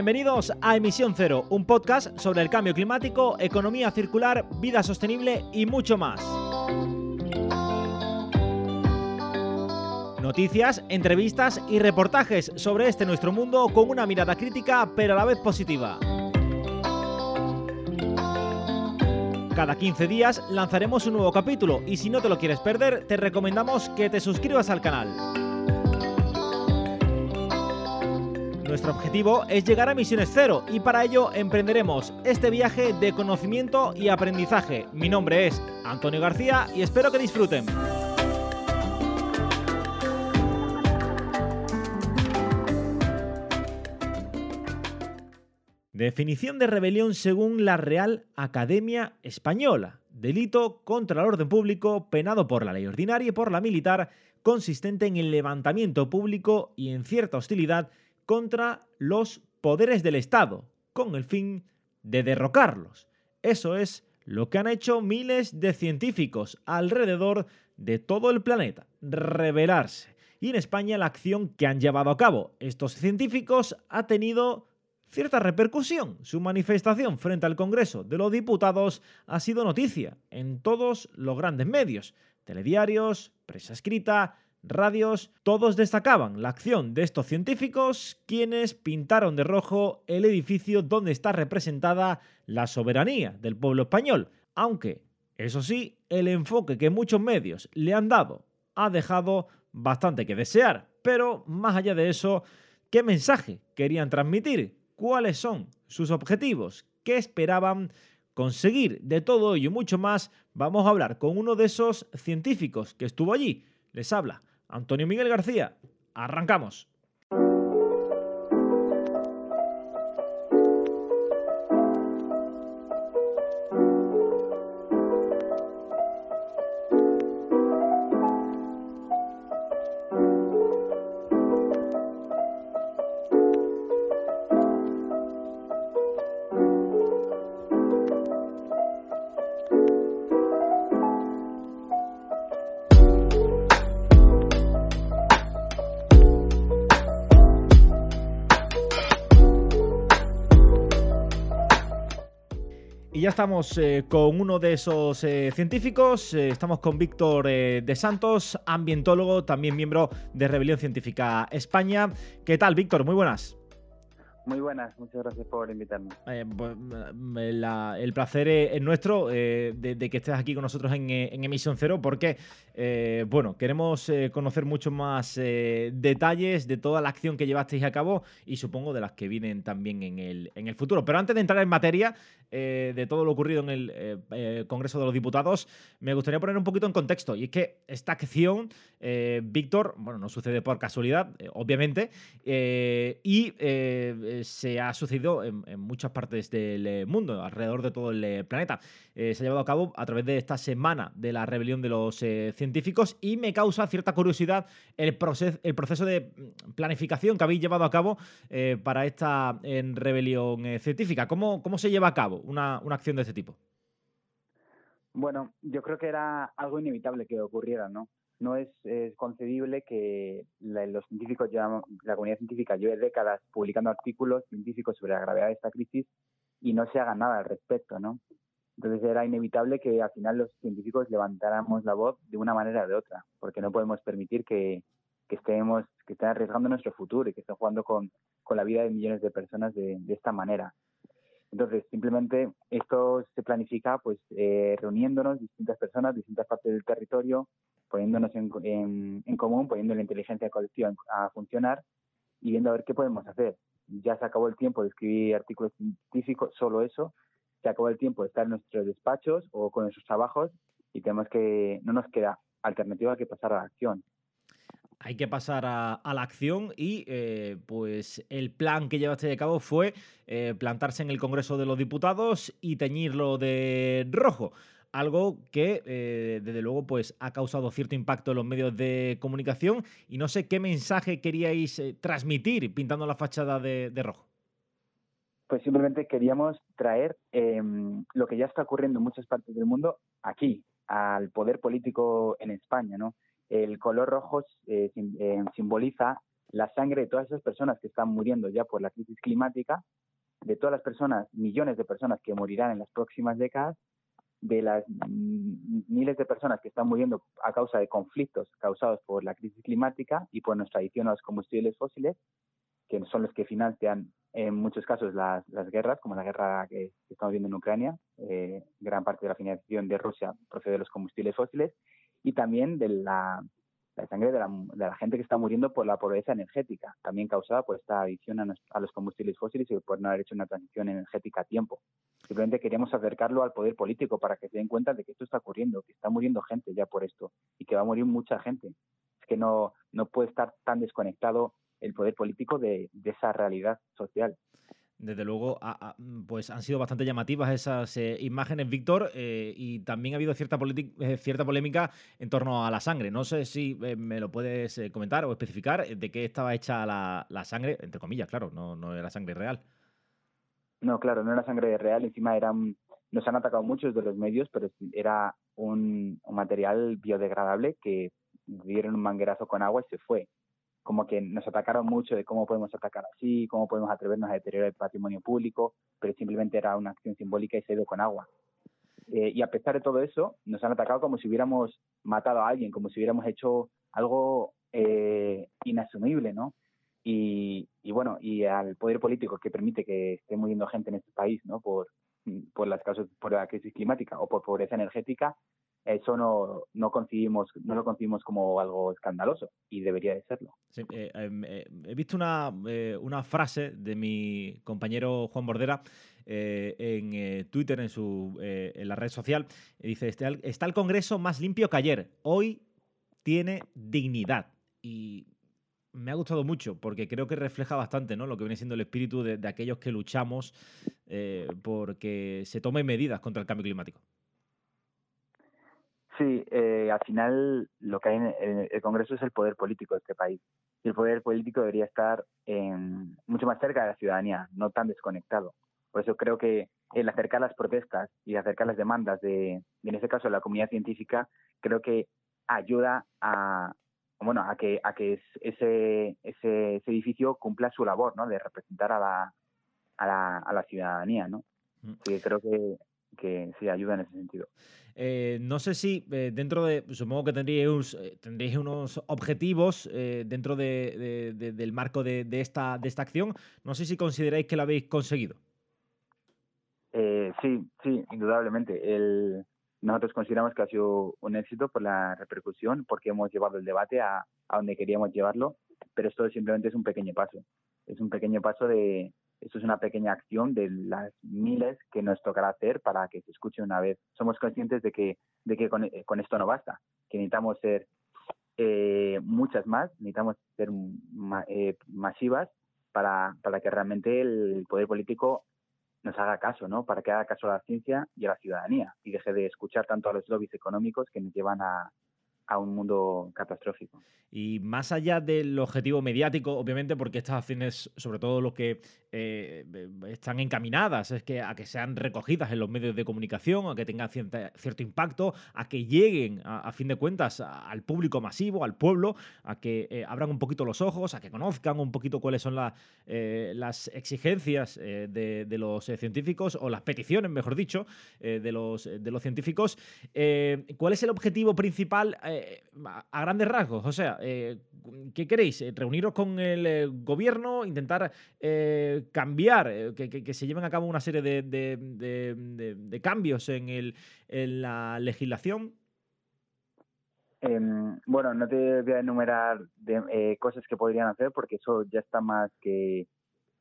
Bienvenidos a Emisión Cero, un podcast sobre el cambio climático, economía circular, vida sostenible y mucho más. Noticias, entrevistas y reportajes sobre este nuestro mundo con una mirada crítica pero a la vez positiva. Cada 15 días lanzaremos un nuevo capítulo y si no te lo quieres perder, te recomendamos que te suscribas al canal. Nuestro objetivo es llegar a Misiones Cero y para ello emprenderemos este viaje de conocimiento y aprendizaje. Mi nombre es Antonio García y espero que disfruten. Definición de rebelión según la Real Academia Española. Delito contra el orden público penado por la ley ordinaria y por la militar consistente en el levantamiento público y en cierta hostilidad contra los poderes del Estado, con el fin de derrocarlos. Eso es lo que han hecho miles de científicos alrededor de todo el planeta, rebelarse. Y en España la acción que han llevado a cabo estos científicos ha tenido cierta repercusión. Su manifestación frente al Congreso de los Diputados ha sido noticia en todos los grandes medios, telediarios, prensa escrita, radios, todos destacaban la acción de estos científicos, quienes pintaron de rojo el edificio donde está representada la soberanía del pueblo español, aunque, eso sí, el enfoque que muchos medios le han dado ha dejado bastante que desear. Pero más allá de eso, ¿qué mensaje querían transmitir? ¿Cuáles son sus objetivos? ¿Qué esperaban conseguir? De todo y mucho más, vamos a hablar con uno de esos científicos que estuvo allí. Les habla Antonio Miguel García. Arrancamos. Estamos eh, con uno de esos eh, científicos, eh, estamos con Víctor de Santos, ambientólogo, también miembro de Rebelión Científica España. ¿Qué tal, Víctor? Muy buenas. Muy buenas, muchas gracias por invitarme. Eh, pues, el placer es, nuestro eh, de, que estés aquí con nosotros en, eh, Emisión Cero, porque bueno, queremos conocer mucho más detalles de toda la acción que llevasteis a cabo y supongo de las que vienen también en el, en el futuro. Pero antes de entrar en materia de todo lo ocurrido en el Congreso de los Diputados, me gustaría poner un poquito en contexto. Y es que esta acción, Víctor, bueno, no sucede por casualidad, obviamente, y se ha sucedido en, muchas partes del eh, mundo, alrededor de todo el eh, planeta. Eh, se ha llevado a cabo a través de esta semana de la rebelión de los científicos y me causa cierta curiosidad el, el proceso de planificación que habéis llevado a cabo para esta rebelión científica. ¿Cómo, ¿Cómo, se lleva a cabo una, una acción de este tipo? Bueno, yo creo que era algo inevitable que ocurriera, ¿no? No es, concebible que los científicos, la comunidad científica lleve décadas publicando artículos científicos sobre la gravedad de esta crisis y no se haga nada al respecto, ¿no? Entonces era inevitable que al final los científicos levantáramos la voz de una manera o de otra, porque no podemos permitir que, estemos, que estén arriesgando nuestro futuro y que estén jugando con, la vida de millones de personas de, esta manera. Entonces, simplemente esto se planifica pues eh, reuniéndonos distintas personas, distintas partes del territorio, poniéndonos en, en, común, poniendo la inteligencia colectiva a funcionar y viendo a ver qué podemos hacer. Ya se acabó el tiempo de escribir artículos científicos, solo eso. Se acabó el tiempo de estar en nuestros despachos o con nuestros trabajos y tenemos que, no nos queda alternativa que pasar a la acción. Hay que pasar a, la acción y eh, pues el plan que llevaste a cabo fue eh, plantarse en el Congreso de los Diputados y teñirlo de rojo algo que eh, desde luego pues ha causado cierto impacto en los medios de comunicación y no sé qué mensaje queríais transmitir pintando la fachada de, rojo. Pues simplemente queríamos traer em, lo que ya está ocurriendo en muchas partes del mundo aquí, al poder político en España, ¿no? El color rojo eh, simboliza la sangre de todas esas personas que están muriendo ya por la crisis climática, de todas las personas, millones de personas que morirán en las próximas décadas, de las miles de personas que están muriendo a causa de conflictos causados por la crisis climática y por nuestra adicción a los combustibles fósiles, que son los que financian en muchos casos las, guerras, como la guerra que, estamos viendo en Ucrania. Eh, gran parte de la financiación de Rusia procede de los combustibles fósiles y también de la, sangre de la, gente que está muriendo por la pobreza energética, también causada por esta adicción a, los combustibles fósiles y por no haber hecho una transición energética a tiempo. Simplemente queríamos acercarlo al poder político para que se den cuenta de que esto está ocurriendo, que está muriendo gente ya por esto y que va a morir mucha gente. Es que no, no puede estar tan desconectado el poder político de, esa realidad social. Desde luego, pues han sido bastante llamativas esas eh, imágenes, Víctor, eh, y también ha habido cierta, eh, cierta polémica en torno a la sangre. No sé si me lo puedes comentar o especificar de qué estaba hecha la, sangre, entre comillas, claro, no, no era sangre real. No, claro, no era sangre real, encima eran, nos han atacado muchos de los medios, pero era un, un material biodegradable que dieron un manguerazo con agua y se fue como que nos atacaron mucho de cómo podemos atacar así, cómo podemos atrevernos a deteriorar el patrimonio público, pero simplemente era una acción simbólica y se dio con agua. Eh, y a pesar de todo eso, nos han atacado como si hubiéramos matado a alguien, como si hubiéramos hecho algo eh, inasumible, ¿no? Y, y, bueno, y al poder político que permite que esté muriendo gente en este país, ¿no? Por, por las causas, por la crisis climática o por pobreza energética, eso no, no, no lo concibimos como algo escandaloso y debería de serlo. Eh, em, eh, he visto una, eh, una, frase de mi compañero Juan Bordera en Twitter, en, su, en la red social. Dice, está está el Congreso más limpio que ayer. Hoy tiene dignidad. Y me ha gustado mucho porque creo que refleja bastante ¿no? lo que viene siendo el espíritu de, de aquellos que luchamos porque se tomen medidas contra el cambio climático. Sí, eh, al final lo que hay en el Congreso es el poder político de este país. Y el poder político debería estar mucho más cerca de la ciudadanía, no tan desconectado. Por eso creo que el acercar las protestas y acercar las demandas de, en este caso, la comunidad científica, creo que ayuda a, bueno, a que, a que ese, ese, edificio cumpla su labor, ¿no? De representar a la, a la, a la ciudadanía, ¿no? Mm. Sí, creo que, que sí ayuda en ese sentido. Eh, no sé si eh, dentro de, supongo que tendríais, eh, tendréis unos objetivos dentro del marco de, esta, de esta acción. No sé si consideráis que lo habéis conseguido. sí, sí, indudablemente. El, nosotros consideramos que ha sido un éxito por la repercusión, porque hemos llevado el debate a, a donde queríamos llevarlo, pero esto simplemente es un pequeño paso. Es un pequeño paso de, esto es una pequeña acción de las miles que nos tocará hacer para que se escuche una vez. Somos conscientes de que, de que con, eh, esto no basta, que necesitamos ser eh, muchas más, necesitamos ser eh, masivas para, para que realmente el poder político nos haga caso, ¿no? Para que haga caso a la ciencia y a la ciudadanía y deje de escuchar tanto a los lobbies económicos que nos llevan a, a un mundo catastrófico. Y más allá del objetivo mediático, obviamente, porque estas acciones, sobre todo lo que eh, están encaminadas, es que a que sean recogidas en los medios de comunicación, a que tengan cierto impacto, a que lleguen, a, fin de cuentas, al público masivo, al pueblo, a que eh, abran un poquito los ojos, a que conozcan un poquito cuáles son eh, las exigencias de, los científicos, o las peticiones, mejor dicho, de, los, de los científicos. ¿Cuál es el objetivo principal a grandes rasgos? O sea, eh, ¿qué queréis? Eh, ¿Reuniros con el eh, gobierno? ¿Intentar cambiar, que, se lleven a cabo una serie de, cambios en, el, en la legislación? Em, bueno, no te voy a enumerar cosas que podrían hacer porque eso ya está más que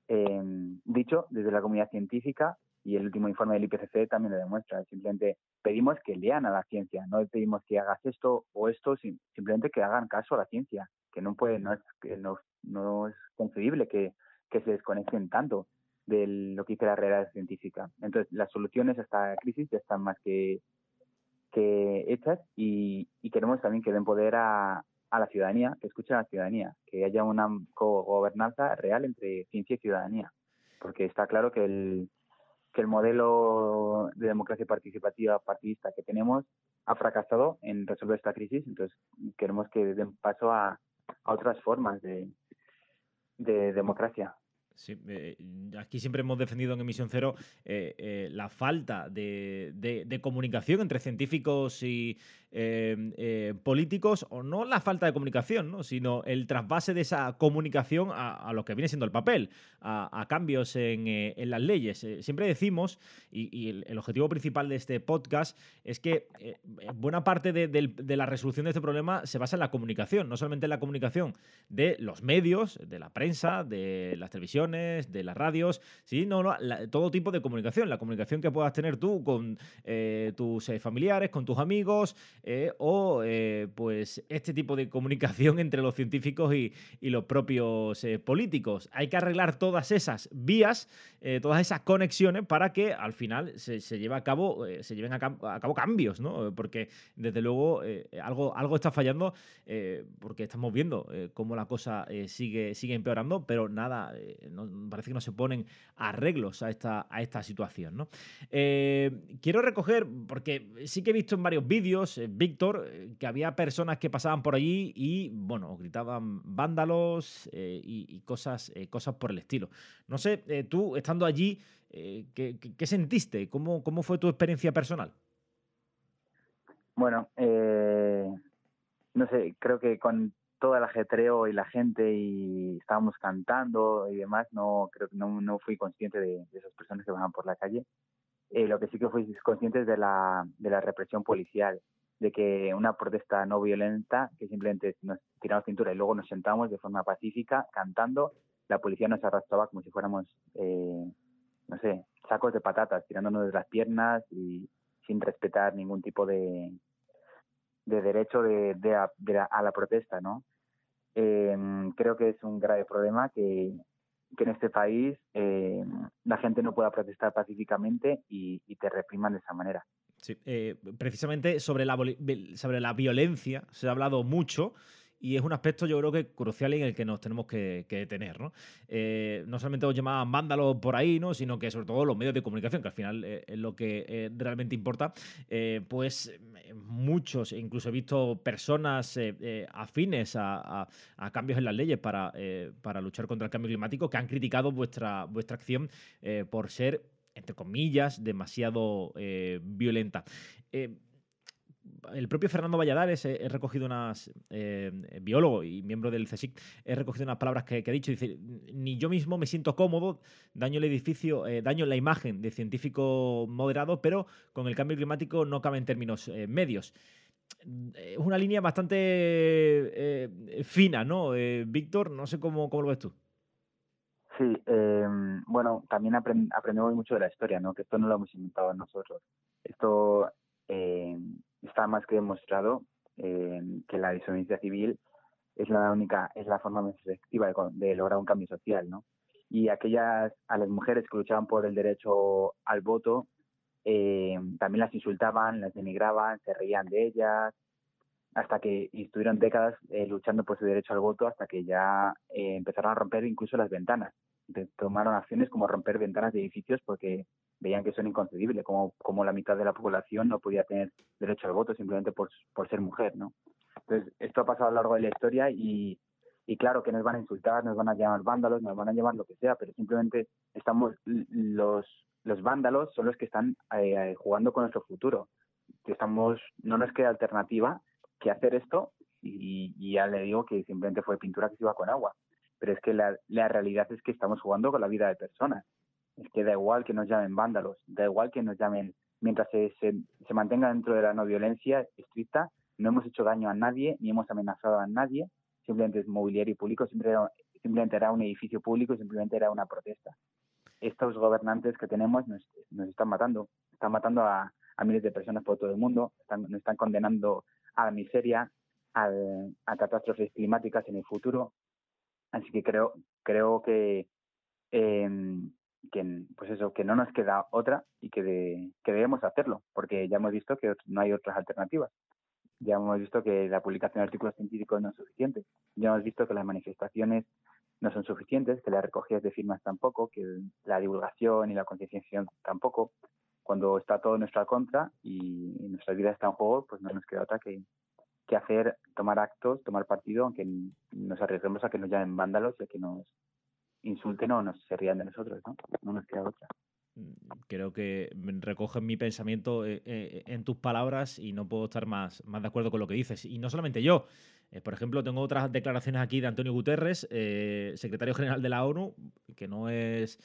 em, dicho desde la comunidad científica y el último informe del IPCC también lo demuestra. Simplemente pedimos que lean a la ciencia, no pedimos que hagas esto o esto, simplemente que hagan caso a la ciencia, que no puede, no es, que no, no es concebible que, que se desconecten tanto de lo que dice la realidad científica. Entonces, las soluciones a esta crisis ya están más que, que hechas y, y queremos también que den poder a, a la ciudadanía, que escuchen a la ciudadanía, que haya una gobernanza real entre ciencia y ciudadanía. Porque está claro que el, que el modelo de democracia participativa partidista que tenemos ha fracasado en resolver esta crisis, entonces queremos que den paso a, otras formas de, de democracia. Sí, eh, aquí siempre hemos defendido en Emisión Cero eh, eh, la falta de, de, comunicación entre científicos y políticos, o no la falta de comunicación, ¿no? sino el trasvase de esa comunicación a, lo que viene siendo el papel, a, cambios en, en, las leyes. siempre decimos, y, el, objetivo principal de este podcast es que buena parte de, la resolución de este problema se basa en la comunicación, no solamente en la comunicación de los medios, de la prensa, de las televisiones, de las radios, ¿sí? No, todo tipo de comunicación, la comunicación que puedas tener tú con eh, tus eh, familiares, con tus amigos, eh, o pues este tipo de comunicación entre los científicos y, los propios políticos. Hay que arreglar todas esas vías, todas esas conexiones para que al final se, lleve a cabo, se lleven a, cabo cambios, ¿no? Porque desde luego algo, algo está fallando porque estamos viendo cómo la cosa sigue, sigue empeorando, pero nada, parece que no se ponen arreglos a esta, a esta situación. ¿no? Eh, quiero recoger, porque sí que he visto en varios vídeos, eh, Víctor, eh, que había personas que pasaban por allí y, bueno, gritaban vándalos y, cosas, cosas por el estilo. No sé, tú estando allí, ¿qué, sentiste? ¿Cómo, ¿Cómo fue tu experiencia personal? Bueno, no sé, creo que con todo el ajetreo y la gente y estábamos cantando y demás, no creo que no, fui consciente de, esas personas que van por la calle. Eh, lo que sí que fui consciente es de la represión policial, de que una protesta no violenta, que simplemente nos tiramos cintura y luego nos sentamos de forma pacífica cantando, la policía nos arrastraba como si fuéramos, eh, no sé, sacos de patatas, tirándonos de las piernas y sin respetar ningún tipo de, de derecho de, de, a, la protesta, ¿no? Em, creo que es un grave problema que, que en este país eh, la gente no pueda protestar pacíficamente y te repriman de esa manera. Sí, eh, precisamente sobre la, sobre la violencia se ha hablado mucho y es un aspecto yo creo que crucial en el que nos tenemos que, detener. ¿no? Eh, no solamente os llamaban vándalos por ahí, ¿no? sino que sobre todo los medios de comunicación, que al final eh, es lo que realmente importa, pues muchos, incluso he visto personas afines a, cambios en las leyes para, para luchar contra el cambio climático que han criticado vuestra, vuestra acción por ser entre comillas, demasiado violenta el propio Fernando Valladares, he, recogido unas, eh, biólogo y miembro del CSIC, he recogido unas palabras que, ha dicho, dice, ni yo mismo me siento cómodo, daño el edificio, eh, daño la imagen de científico moderado, pero con el cambio climático no cabe en términos eh, medios. Es una línea bastante fina, ¿no? Víctor, no sé cómo, cómo lo ves tú. Sí, em, bueno, también aprendemos mucho de la historia, ¿no? Que esto no lo hemos inventado nosotros. Esto está más que demostrado eh, que la desobediencia civil es la única, es la forma más efectiva de, lograr un cambio social, ¿no? Y aquellas, a las mujeres que luchaban por el derecho al voto, eh, también las insultaban, las denigraban, se reían de ellas, hasta que estuvieron décadas eh, luchando por su derecho al voto, hasta que ya empezaron a romper incluso las ventanas. Tomaron acciones como romper ventanas de edificios porque veían que eso era inconcebible, como, como la mitad de la población no podía tener derecho al voto simplemente por, por ser mujer, ¿no? Entonces, esto ha pasado a lo largo de la historia y, y claro que nos van a insultar, nos van a llamar vándalos, nos van a llamar lo que sea, pero simplemente estamos, los, los vándalos son los que están eh, jugando con nuestro futuro. Estamos, no nos queda alternativa que hacer esto y, y, ya le digo que simplemente fue pintura que se iba con agua. Pero es que la, la realidad es que estamos jugando con la vida de personas es que da igual que nos llamen vándalos, da igual que nos llamen, mientras se, se, mantenga dentro de la no violencia estricta, no hemos hecho daño a nadie, ni hemos amenazado a nadie, simplemente es mobiliario público, simplemente era un edificio público, simplemente era una protesta. Estos gobernantes que tenemos nos, están matando, están matando a, miles de personas por todo el mundo, nos están condenando a la miseria, a catástrofes climáticas en el futuro. Así que creo, creo que que pues eso que no nos queda otra y que, que debemos hacerlo porque ya hemos visto que no hay otras alternativas. Ya hemos visto que la publicación de artículos científicos no es suficiente. Ya hemos visto que las manifestaciones no son suficientes que las recogidas de firmas tampoco que la divulgación y la concienciación tampoco. Cuando está todo en nuestra contra y nuestra vida está en juego pues no nos queda otra que, que hacer tomar actos tomar partido aunque nos arriesguemos a que nos llamen vándalos y a que nos insulten o nos se rían de nosotros, ¿no? No nos queda otra mm, creo que recogen mi pensamiento eh, eh, en tus palabras y no puedo estar más, más de acuerdo con lo que dices. Y no solamente yo. Eh, por ejemplo, tengo otras declaraciones aquí de Antonio Guterres, secretario general de la ONU, que no es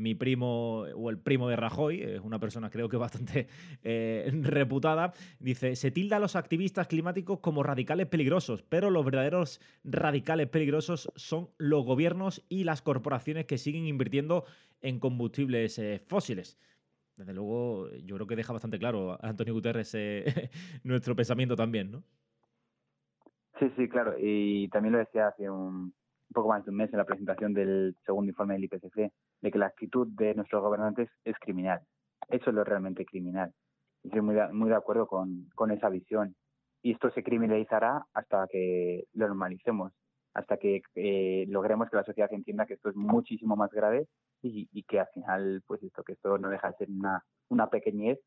mi primo o el primo de Rajoy, es una persona creo que bastante eh, reputada, dice, se tilda a los activistas climáticos como radicales peligrosos, pero los verdaderos radicales peligrosos son los gobiernos y las corporaciones que siguen invirtiendo en combustibles eh, fósiles. Desde luego, yo creo que deja bastante claro Antonio Guterres eh, nuestro pensamiento también, ¿no? Sí, sí, claro. Y también lo decía hace un, un poco más de un mes en la presentación del segundo informe del IPCC, de que la actitud de nuestros gobernantes es criminal. Eso es lo realmente criminal. Estoy muy de, muy de acuerdo con, con esa visión. Y esto se criminalizará hasta que lo normalicemos, hasta que eh, logremos que la sociedad entienda que esto es muchísimo más grave y, y, que al final, pues esto, que esto no deja de ser una, una pequeñez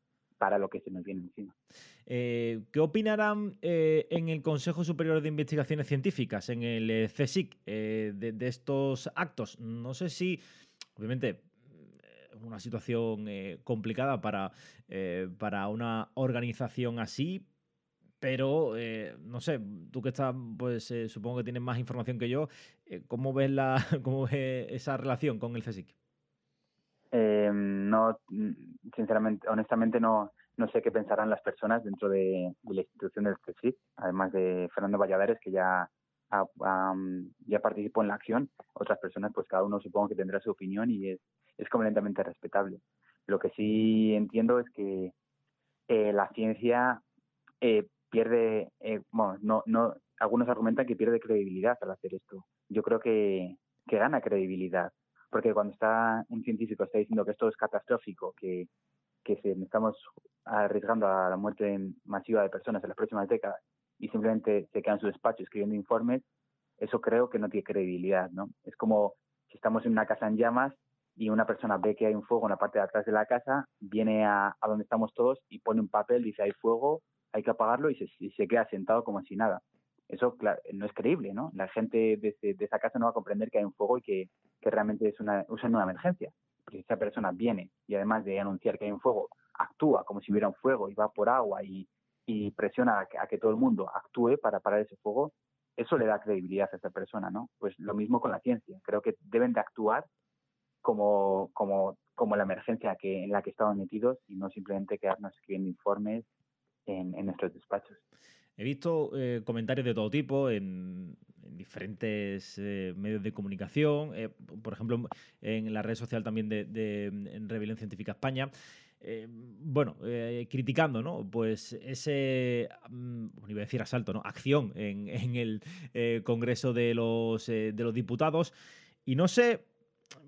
para lo que se nos viene encima. Eh, ¿Qué opinarán eh, en el Consejo Superior de Investigaciones Científicas, en el eh, CSIC, de, estos actos? No sé si, obviamente, una situación complicada para, para una organización así, pero no sé, tú que estás, pues supongo que tienes más información que yo, ¿cómo ves, la, cómo ves esa relación con el CSIC? No, sinceramente, honestamente no, no sé qué pensarán las personas dentro de, la institución del CSIC, además de Fernando Valladares, que ya, ya participó en la acción. Otras personas, pues cada uno supongo que tendrá su opinión y es, es completamente respetable. Lo que sí entiendo es que eh, la ciencia eh, pierde, eh, bueno, no, no, algunos argumentan que pierde credibilidad al hacer esto. Yo creo que, que gana credibilidad porque cuando está un científico está diciendo que esto es catastrófico, que, que estamos arriesgando a la muerte masiva de personas en las próximas décadas y simplemente se queda en su despacho escribiendo informes, eso creo que no tiene credibilidad, ¿no? Es como si estamos en una casa en llamas y una persona ve que hay un fuego en la parte de atrás de la casa, viene a, a donde estamos todos y pone un papel, dice hay fuego, hay que apagarlo y se, y se queda sentado como si nada eso no es creíble, ¿no? La gente de, esa casa no va a comprender que hay un fuego y que, realmente es una, una emergencia. Porque si esa persona viene y además de anunciar que hay un fuego, actúa como si hubiera un fuego y va por agua y, presiona a que, todo el mundo actúe para parar ese fuego, eso le da credibilidad a esa persona, ¿no? Pues lo mismo con la ciencia. Creo que deben de actuar como, como, como la emergencia que, en la que estaban metidos y no simplemente quedarnos escribiendo informes en, en nuestros despachos. He visto eh, comentarios de todo tipo en, diferentes eh, medios de comunicación, eh, por ejemplo, en la red social también de, de Científica España. bueno, criticando, ¿no? Pues ese, um, iba a decir asalto, ¿no? Acción en, el Congreso de los, de los Diputados. Y no sé,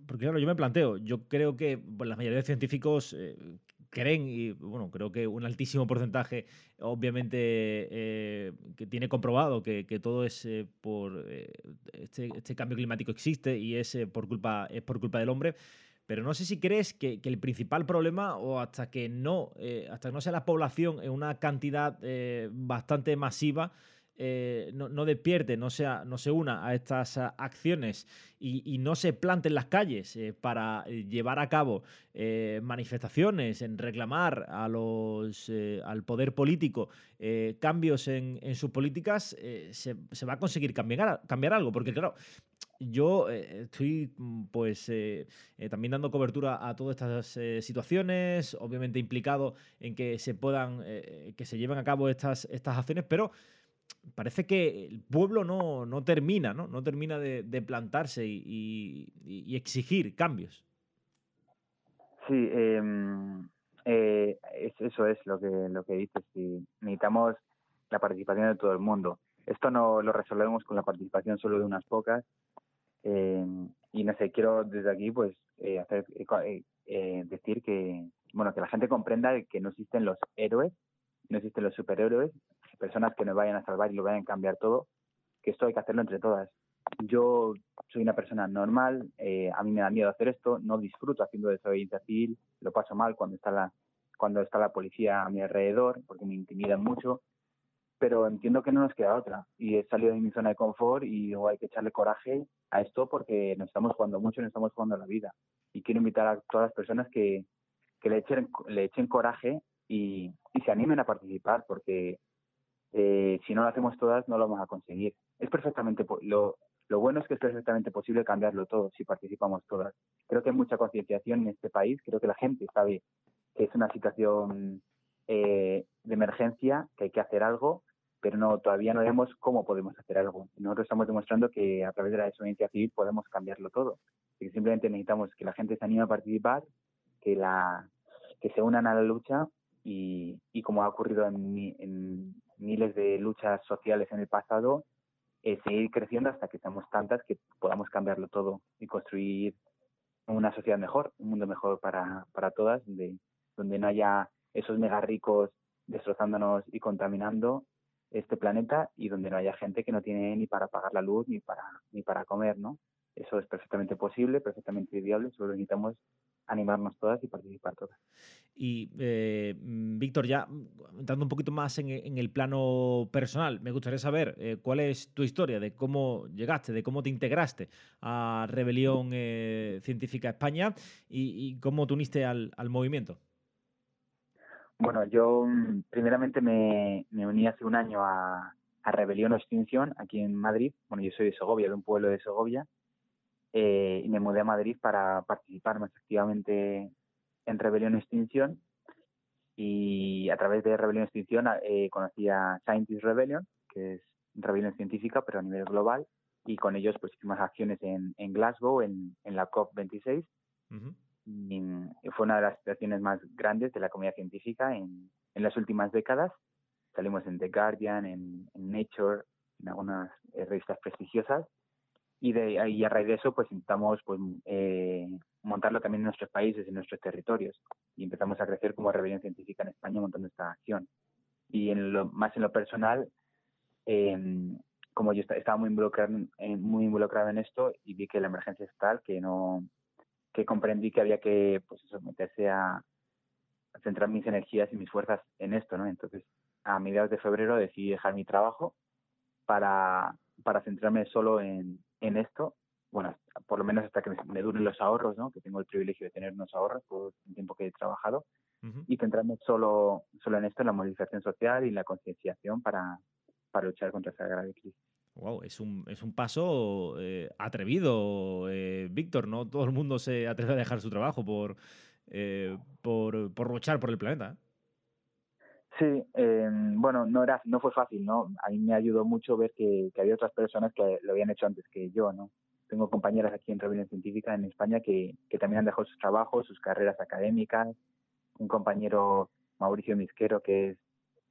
porque claro, yo me planteo, yo creo que pues, la mayoría de científicos creen, y bueno, creo que un altísimo porcentaje, obviamente, eh, que tiene comprobado que, todo es eh, por eh, este, este, cambio climático existe y es por culpa, es por culpa del hombre. Pero no sé si crees que, el principal problema, o hasta que no, hasta que no sea la población en una cantidad bastante masiva, eh, no, despierte, no, se una a estas acciones y, no se plante en las calles eh, para eh, llevar a cabo manifestaciones, en reclamar a los, al poder político cambios en, sus políticas, se, va a conseguir cambiar, algo. Porque claro, yo estoy pues también dando cobertura a todas estas situaciones, obviamente implicado en que se puedan, que se lleven a cabo estas, estas acciones, pero parece que el pueblo no, no termina, ¿no? No termina de, plantarse y, exigir cambios. Sí, em, eh, eso es lo que, lo que dices. necesitamos la participación de todo el mundo. Esto no lo resolvemos con la participación solo de unas pocas. Em, y no sé, quiero desde aquí pues eh, hacer, eh, decir que bueno que la gente comprenda que no existen los héroes, no existen los superhéroes, personas que nos vayan a salvar y lo vayan a cambiar todo, que esto hay que hacerlo entre todas. Yo soy una persona normal, eh, a mí me da miedo hacer esto, no disfruto haciendo desobediencia civil, lo paso mal cuando está la cuando está la policía a mi alrededor, porque me intimidan mucho, pero entiendo que no nos queda otra. Y he salido de mi zona de confort y digo, hay que echarle coraje a esto porque nos estamos jugando mucho nos estamos jugando la vida. Y quiero invitar a todas las personas que, que le, echen, le echen coraje y, y se animen a participar, porque eh, si no lo hacemos todas no lo vamos a conseguir. Es perfectamente lo, lo bueno es que es perfectamente posible cambiarlo todo si participamos todas. Creo que hay mucha concienciación en este país, creo que la gente sabe que es una situación eh, de emergencia, que hay que hacer algo, pero no todavía no vemos cómo podemos hacer algo. Nosotros estamos demostrando que a través de la desobediencia civil podemos cambiarlo todo. simplemente necesitamos que la gente se anime a participar, que la que se unan a la lucha y, y como ha ocurrido en, en miles de luchas sociales en el pasado, eh, seguir creciendo hasta que seamos tantas que podamos cambiarlo todo y construir una sociedad mejor, un mundo mejor para, para todas, donde, donde no haya esos mega ricos destrozándonos y contaminando este planeta y donde no haya gente que no tiene ni para pagar la luz ni para ni para comer, ¿no? Eso es perfectamente posible, perfectamente viable, solo necesitamos animarnos todas y participar todas. Y eh, mm, Víctor, ya entrando un poquito más en, el plano personal, me gustaría saber eh, cuál es tu historia de cómo llegaste, de cómo te integraste a Rebelión eh, Científica España y, cómo te uniste al, movimiento. Bueno, yo mm, primeramente me, uní hace un año a, a Rebelión o Extinción aquí en Madrid. Bueno, yo soy de Segovia, de un pueblo de Segovia, eh, y me mudé a Madrid para participar más activamente en Rebelión Extinción. Y a través de Rebelión Extinción eh, conocí a Scientist Rebellion, que es rebelión científica pero a nivel global. Y con ellos pues hicimos acciones en, en Glasgow, en, en la COP26 y, fue una de las situaciones más grandes de la comunidad científica en, en las últimas décadas. Salimos en The Guardian, en, en Nature, en algunas eh, revistas prestigiosas y, de, a raíz de eso pues intentamos pues eh, montarlo también en nuestros países, en nuestros territorios y empezamos a crecer como rebelión científica en España montando esta acción. Y en lo, más en lo personal, em, como yo estaba muy involucrado, en, muy involucrado en esto y vi que la emergencia es tal que no que comprendí que había que pues eso, meterse a, a centrar mis energías y mis fuerzas en esto, ¿no? Entonces, a mediados de febrero decidí dejar mi trabajo para, para centrarme solo en, en esto, bueno, por lo menos hasta que me, duren los ahorros, ¿no? Que tengo el privilegio de tener unos ahorros por el tiempo que he trabajado y centrarme solo, solo en esto, en la movilización social y la concienciación para, para luchar contra esa grave crisis. Wow, es un, es un paso eh, atrevido, eh, Víctor. No todo el mundo se atreve a dejar su trabajo por, eh, por, por luchar por el planeta. Sí, eh, bueno, no era, no fue fácil, ¿no? A mí me ayudó mucho ver que, había otras personas que lo habían hecho antes que yo, ¿no? Tengo compañeras aquí en Rebelión Científica en España que, que también han dejado sus trabajos, sus carreras académicas. Un compañero, Mauricio Misquero, que es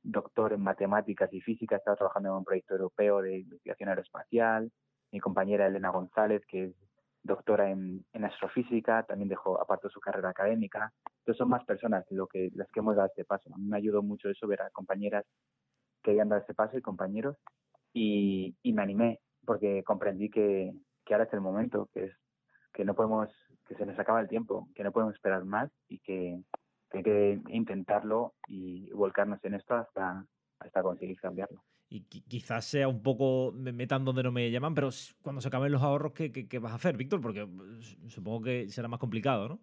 doctor en matemáticas y física, está trabajando en un proyecto europeo de investigación aeroespacial. Mi compañera Elena González, que es doctora en, en astrofísica, también dejó aparte su carrera académica. Entonces son más personas lo que, las que hemos dado este paso. A mí me ayudó mucho eso, ver a compañeras que habían dado este paso y compañeros. Y, y me animé porque comprendí que, que ahora es el momento, que es que no podemos, que se nos acaba el tiempo, que no podemos esperar más y que, que hay que intentarlo y volcarnos en esto hasta, hasta conseguir cambiarlo y quizás sea un poco, me metan donde no me llaman, pero cuando se acaben los ahorros, ¿qué, qué, vas a hacer, Víctor? Porque supongo que será más complicado, ¿no?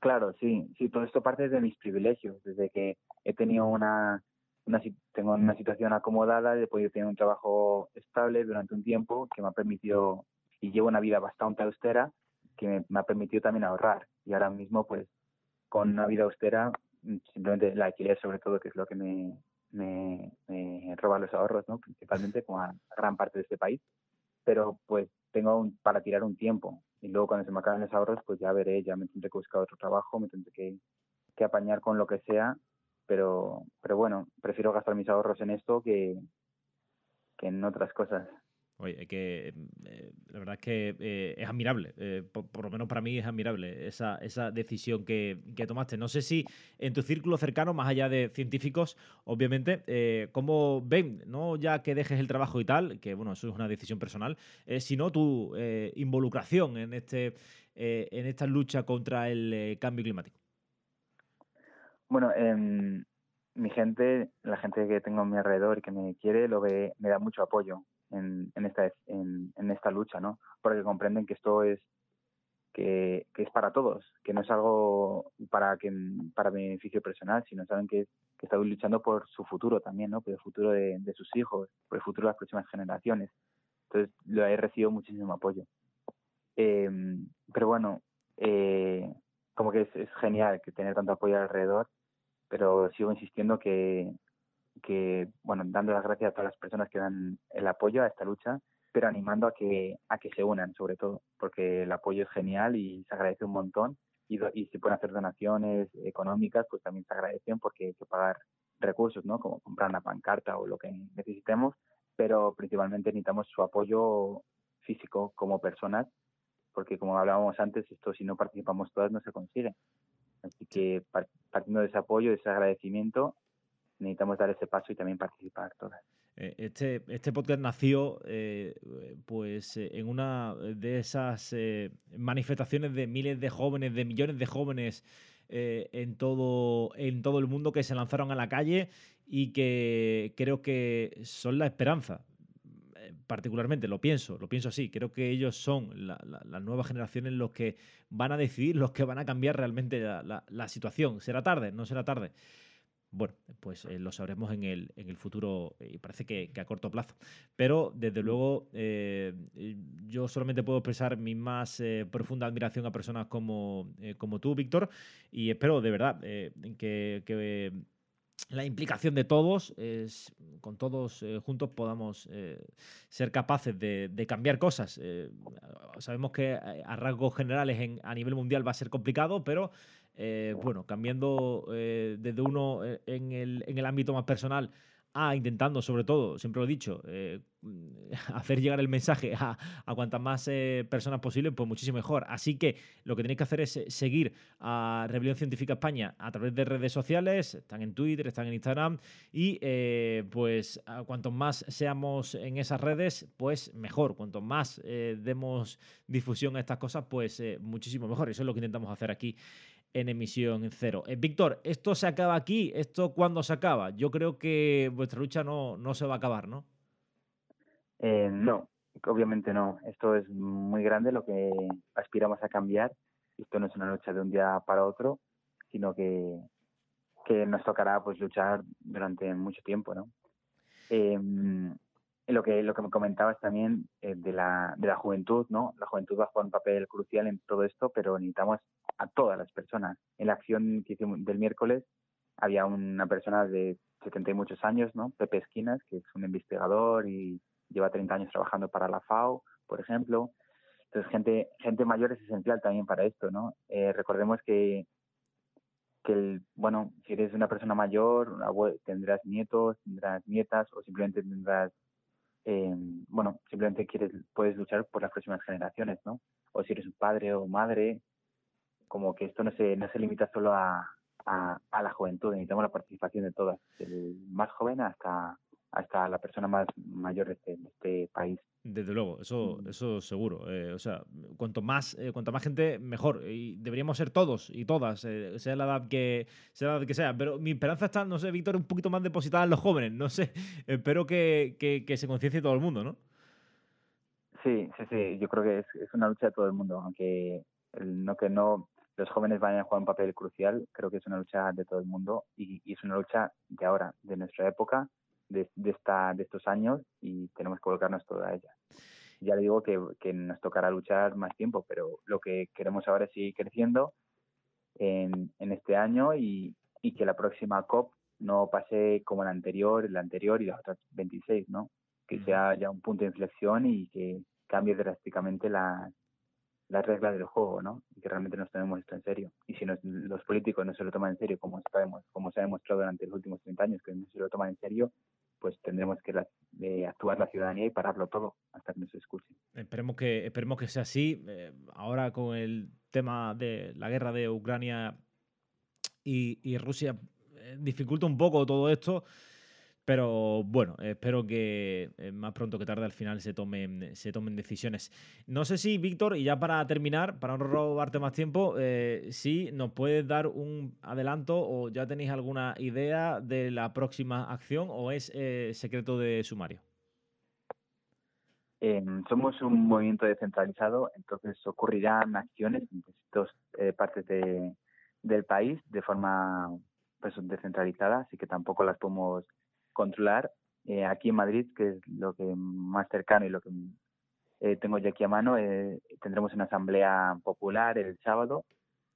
Claro, sí, sí, todo esto parte de mis privilegios, desde que he tenido una, una tengo una situación acomodada, he podido tener un trabajo estable durante un tiempo que me ha permitido, y llevo una vida bastante austera, que me, me ha permitido también ahorrar. Y ahora mismo, pues, con una vida austera, simplemente la alquiler sobre todo, que es lo que me, me, me los ahorros, ¿no? principalmente como a gran parte de este país, pero pues tengo para tirar un tiempo y luego cuando se me acaben los ahorros pues ya veré, ya me tendré que buscar otro trabajo, me tendré que, que apañar con lo que sea, pero, pero bueno, prefiero gastar mis ahorros en esto que, que en otras cosas. Oye, que eh, la verdad es que eh, es admirable, eh, por, lo menos para mí es admirable esa, esa decisión que, que, tomaste. No sé si en tu círculo cercano, más allá de científicos, obviamente, cómo ven, no ya que dejes el trabajo y tal, que bueno, eso es una decisión personal, sino tu involucración en, este, en esta lucha contra el cambio climático. Bueno, em, mi gente, la gente que tengo a mi alrededor y que me quiere, lo ve, me da mucho apoyo en, esta, en, esta lucha, ¿no? Porque comprenden que esto es que, es para todos, que no es algo para que para beneficio personal, sino saben que, que están luchando por su futuro también, ¿no? Por el futuro de, sus hijos, por el futuro de las próximas generaciones. Entonces, lo he recibido muchísimo apoyo. Eh, pero bueno, eh, como que es, es, genial que tener tanto apoyo alrededor, pero sigo insistiendo que, que, bueno, dando las gracias a todas las personas que dan el apoyo a esta lucha, pero animando a que, a que se unan, sobre todo, porque el apoyo es genial y se agradece un montón. Y, y si pueden hacer donaciones económicas, pues también se agradecen porque hay que pagar recursos, ¿no? Como comprar una pancarta o lo que necesitemos, pero principalmente necesitamos su apoyo físico como personas, porque como hablábamos antes, esto si no participamos todas no se consigue. Así que partiendo de ese apoyo, de ese agradecimiento, necesitamos dar ese paso y también participar todas. Eh, este, este podcast nació eh, pues eh, en una de esas manifestaciones de miles de jóvenes, de millones de jóvenes en, todo, en todo el mundo que se lanzaron a la calle y que creo que son la esperanza. Particularmente, lo pienso, lo pienso así. Creo que ellos son las nuevas generaciones los que van a decidir, los que van a cambiar realmente la, la situación. ¿Será tarde? No será tarde. Bueno, pues eh, lo sabremos en el, en el futuro y parece que, a corto plazo. Pero desde luego eh, yo solamente puedo expresar mi más eh, profunda admiración a personas como, como tú, Víctor, y espero de verdad que, la implicación de todos, es, con todos juntos podamos ser capaces de, cambiar cosas. sabemos que a rasgos generales a nivel mundial va a ser complicado, pero eh, bueno, cambiando eh, desde uno eh, en el, en el, ámbito más personal a intentando, sobre todo, siempre lo he dicho, hacer llegar el mensaje a, a cuantas más personas posible, pues muchísimo mejor. Así que lo que tenéis que hacer es seguir a Rebelión Científica España a través de redes sociales, están en Twitter, están en Instagram, y pues a cuanto más seamos en esas redes, pues mejor. Cuanto más demos difusión a estas cosas, pues muchísimo mejor. Eso es lo que intentamos hacer aquí en emisión cero. Eh, Víctor, ¿esto se acaba aquí? ¿Esto cuándo se acaba? Yo creo que vuestra lucha no, no se va a acabar, ¿no? Eh, no, obviamente no. Esto es muy grande lo que aspiramos a cambiar. Esto no es una lucha de un día para otro, sino que, que nos tocará pues luchar durante mucho tiempo, ¿no? Eh, lo que lo que me comentabas también eh, de la de la juventud no la juventud va a jugar un papel crucial en todo esto pero necesitamos a todas las personas. En la acción del miércoles había una persona de 70 y muchos años no Pepe Esquinas que es un investigador y lleva 30 años trabajando para la FAO por ejemplo. Entonces gente gente mayor es esencial también para esto no eh, recordemos que que bueno si eres una persona mayor tendrás nietos tendrás nietas o simplemente tendrás eh, bueno, simplemente quieres, puedes luchar por las próximas generaciones, ¿no? O si eres un padre o madre, como que esto no se, no se limita solo a, a, a la juventud, necesitamos la participación de todas, del más joven hasta, hasta la persona más mayor de este, este país. Desde luego, eso, mm. eso seguro. Eh, o sea, cuanto más, eh, cuanto más gente, mejor. Y deberíamos ser todos y todas, eh, sea la edad que sea la edad que sea. Pero mi esperanza está, no sé, Víctor, un poquito más depositada en los jóvenes. No sé, espero que, que, se conciencie todo el mundo, ¿no? Sí, sí, sí. Yo creo que es, es una lucha de todo el mundo, aunque no que no los jóvenes vayan a jugar un papel crucial. Creo que es una lucha de todo el mundo y, y es una lucha de ahora, de nuestra época de, esta, de estos años y tenemos que volcarnos toda ella. Ya le digo que, que nos tocará luchar más tiempo, pero lo que queremos ahora es seguir creciendo en, en este año y, y que la próxima COP no pase como la anterior, la anterior y las otras 26, ¿no? Que sea ya un punto de inflexión y que cambie drásticamente la, las reglas del juego, ¿no? Que realmente nos tomemos esto en serio. Y si los políticos no se lo toman en serio, como sabemos, como se ha demostrado durante los últimos 30 años que no se lo toman en serio, pues tendremos que eh, actuar la ciudadanía y pararlo todo hasta que nos escuche. Esperemos que, esperemos que sea así. Eh, ahora con el tema de la guerra de Ucrania y, y Rusia, eh, dificulta un poco todo esto. Pero bueno, espero que eh, más pronto que tarde al final se tomen, se tomen decisiones. No sé si, Víctor, y ya para terminar, para no robarte más tiempo, eh, si nos puedes dar un adelanto o ya tenéis alguna idea de la próxima acción o es eh, secreto de sumario. Em, somos un movimiento descentralizado, entonces ocurrirán acciones en distintas eh, partes de, del país de forma pues, descentralizada, así que tampoco las podemos controlar. Eh, aquí en Madrid, que es lo que más cercano y lo que eh, tengo yo aquí a mano, tendremos una asamblea popular el sábado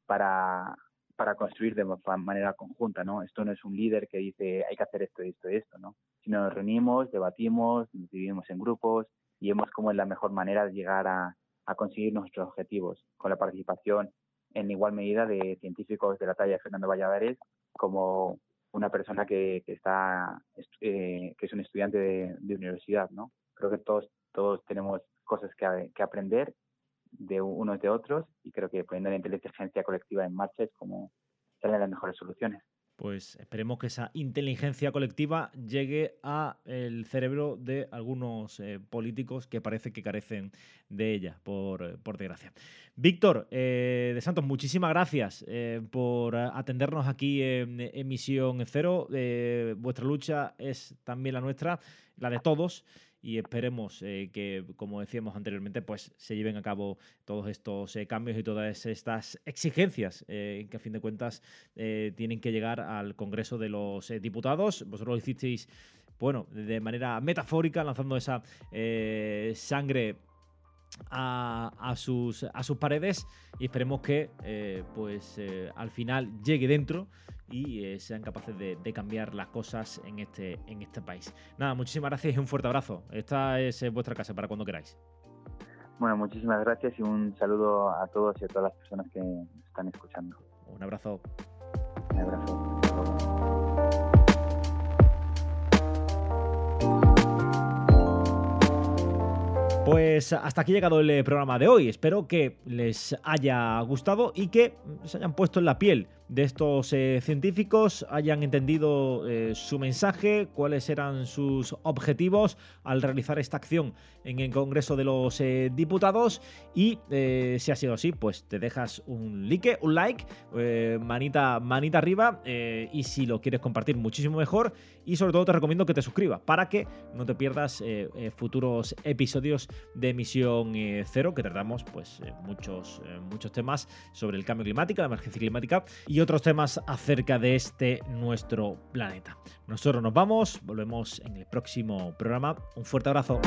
para, para construir de manera conjunta, ¿no? Esto no es un líder que dice hay que hacer esto, esto esto, ¿no? Sino nos reunimos, debatimos, nos dividimos en grupos, y vemos cómo es la mejor manera de llegar a, conseguir nuestros objetivos, con la participación en igual medida de científicos de la talla de Fernando Valladares como una persona que, está eh, que es un estudiante de, universidad, ¿no? Creo que todos todos tenemos cosas que, que aprender de unos de otros y creo que poniendo la inteligencia colectiva en marcha es como salen las mejores soluciones pues esperemos que esa inteligencia colectiva llegue a el cerebro de algunos eh, políticos que parece que carecen de ella, por, eh, desgracia. Víctor eh, de Santos, muchísimas gracias por atendernos aquí en Emisión Cero. vuestra lucha es también la nuestra, la de todos y esperemos eh, que, como decíamos anteriormente, pues se lleven a cabo todos estos eh, cambios y todas estas exigencias eh, que a fin de cuentas tienen que llegar al Congreso de los Diputados. Vosotros lo hicisteis, bueno, de manera metafórica, lanzando esa sangre a, sus, a sus paredes y esperemos que pues al final llegue dentro y eh, sean capaces de, cambiar las cosas en este, en este país. Nada, muchísimas gracias y un fuerte abrazo. Esta es eh, vuestra casa para cuando queráis. Bueno, muchísimas gracias y un saludo a todos y a todas las personas que nos están escuchando. Un abrazo. Un abrazo. Pues hasta aquí ha llegado el eh, programa de hoy. Espero que les haya gustado y que se hayan puesto en la piel de estos eh, científicos hayan entendido eh, su mensaje, cuáles eran sus objetivos al realizar esta acción en el Congreso de los eh, Diputados. Y si ha sido así, pues te dejas un like, un like, manita, manita arriba y si lo quieres compartir muchísimo mejor. Y sobre todo te recomiendo que te suscribas para que no te pierdas futuros episodios de Emisión Cero que tratamos pues muchos, muchos temas sobre el cambio climático, la emergencia climática y otros temas acerca de este nuestro planeta. Nosotros nos vamos, volvemos en el próximo programa. Un fuerte abrazo.